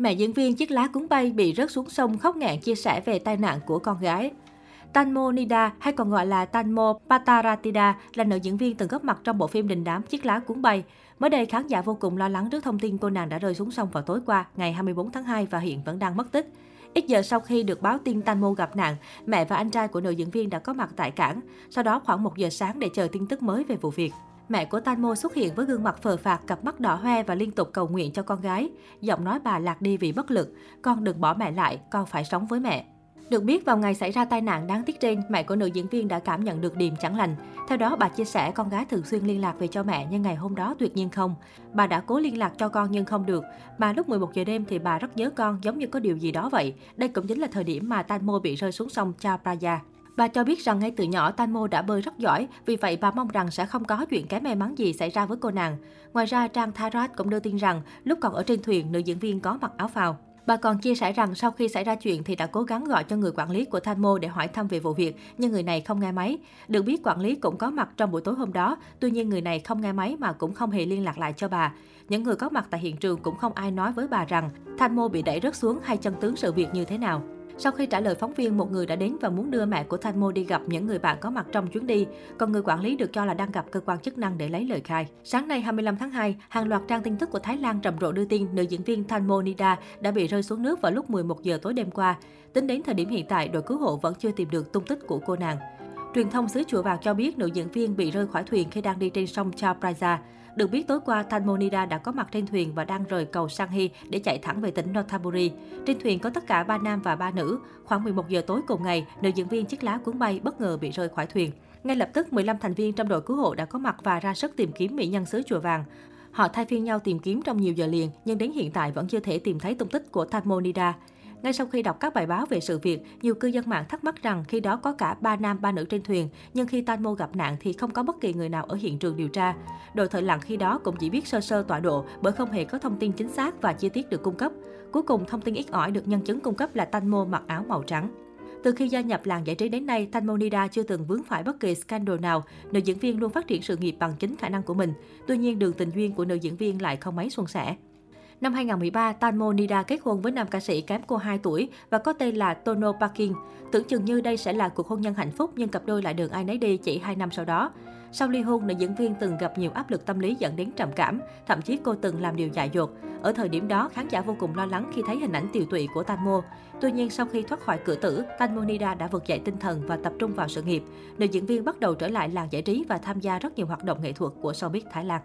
Mẹ diễn viên chiếc lá cuốn bay bị rớt xuống sông khóc nghẹn chia sẻ về tai nạn của con gái. Tanmo Nida, hay còn gọi là Tanmo Pataratida, là nữ diễn viên từng góp mặt trong bộ phim đình đám Chiếc lá cuốn bay. Mới đây, khán giả vô cùng lo lắng trước thông tin cô nàng đã rơi xuống sông vào tối qua, ngày 24 tháng 2 và hiện vẫn đang mất tích. Ít giờ sau khi được báo tin Tanmo gặp nạn, mẹ và anh trai của nữ diễn viên đã có mặt tại cảng. Sau đó khoảng 1 giờ sáng để chờ tin tức mới về vụ việc. Mẹ của Tanmo xuất hiện với gương mặt phờ phạc, cặp mắt đỏ hoe và liên tục cầu nguyện cho con gái. Giọng nói bà lạc đi vì bất lực. Con đừng bỏ mẹ lại, con phải sống với mẹ. Được biết, vào ngày xảy ra tai nạn đáng tiếc trên, mẹ của nữ diễn viên đã cảm nhận được điềm chẳng lành. Theo đó, bà chia sẻ con gái thường xuyên liên lạc về cho mẹ nhưng ngày hôm đó tuyệt nhiên không. Bà đã cố liên lạc cho con nhưng không được. Mà lúc 11 giờ đêm thì bà rất nhớ con giống như có điều gì đó vậy. Đây cũng chính là thời điểm mà Tanmo bị rơi xuống sông Chao Praya. Bà cho biết rằng ngay từ nhỏ Tanmo đã bơi rất giỏi, vì vậy bà mong rằng sẽ không có chuyện kém may mắn gì xảy ra với cô nàng. Ngoài ra, trang Tarot cũng đưa tin rằng lúc còn ở trên thuyền, nữ diễn viên có mặc áo phao. Bà còn chia sẻ rằng sau khi xảy ra chuyện thì đã cố gắng gọi cho người quản lý của Thanmo để hỏi thăm về vụ việc, nhưng người này không nghe máy. Được biết quản lý cũng có mặt trong buổi tối hôm đó, tuy nhiên người này không nghe máy mà cũng không hề liên lạc lại cho bà. Những người có mặt tại hiện trường cũng không ai nói với bà rằng Thanmo bị đẩy rớt xuống hay chân tướng sự việc như thế nào. Sau khi trả lời phóng viên, một người đã đến và muốn đưa mẹ của Thanh đi gặp những người bạn có mặt trong chuyến đi, còn người quản lý được cho là đang gặp cơ quan chức năng để lấy lời khai. Sáng nay 25 tháng 2, hàng loạt trang tin tức của Thái Lan trầm rộ đưa tin nữ diễn viên Thanh Nida đã bị rơi xuống nước vào lúc 11 giờ tối đêm qua. Tính đến thời điểm hiện tại, đội cứu hộ vẫn chưa tìm được tung tích của cô nàng. Truyền thông xứ Chùa Vàng cho biết nữ diễn viên bị rơi khỏi thuyền khi đang đi trên sông Chao Phraya. Được biết tối qua, Tanmonida đã có mặt trên thuyền và đang rời cầu Sanghi để chạy thẳng về tỉnh Notaburi. Trên thuyền có tất cả ba nam và ba nữ. Khoảng 11 giờ tối cùng ngày, nữ diễn viên chiếc lá cuốn bay bất ngờ bị rơi khỏi thuyền. Ngay lập tức, 15 thành viên trong đội cứu hộ đã có mặt và ra sức tìm kiếm mỹ nhân xứ Chùa Vàng. Họ thay phiên nhau tìm kiếm trong nhiều giờ liền, nhưng đến hiện tại vẫn chưa thể tìm thấy tung tích của Tanmonida. Ngay sau khi đọc các bài báo về sự việc, nhiều cư dân mạng thắc mắc rằng khi đó có cả ba nam ba nữ trên thuyền, nhưng khi Tanmo gặp nạn thì không có bất kỳ người nào ở hiện trường điều tra. Đội thợ lặn khi đó cũng chỉ biết sơ sơ tọa độ bởi không hề có thông tin chính xác và chi tiết được cung cấp. Cuối cùng, thông tin ít ỏi được nhân chứng cung cấp là Tanmo mặc áo màu trắng. Từ khi gia nhập làng giải trí đến nay, Thanh Monida chưa từng vướng phải bất kỳ scandal nào. Nữ diễn viên luôn phát triển sự nghiệp bằng chính khả năng của mình. Tuy nhiên, đường tình duyên của nữ diễn viên lại không mấy suôn sẻ. Năm 2013, Tanmo Nida kết hôn với nam ca sĩ kém cô 2 tuổi và có tên là Tono Parkin. Tưởng chừng như đây sẽ là cuộc hôn nhân hạnh phúc nhưng cặp đôi lại đường ai nấy đi chỉ 2 năm sau đó. Sau ly hôn, nữ diễn viên từng gặp nhiều áp lực tâm lý dẫn đến trầm cảm, thậm chí cô từng làm điều dại dột. Ở thời điểm đó, khán giả vô cùng lo lắng khi thấy hình ảnh tiều tụy của Tanmo. Tuy nhiên, sau khi thoát khỏi cửa tử, Tanmo Nida đã vực dậy tinh thần và tập trung vào sự nghiệp. Nữ diễn viên bắt đầu trở lại làng giải trí và tham gia rất nhiều hoạt động nghệ thuật của showbiz Thái Lan.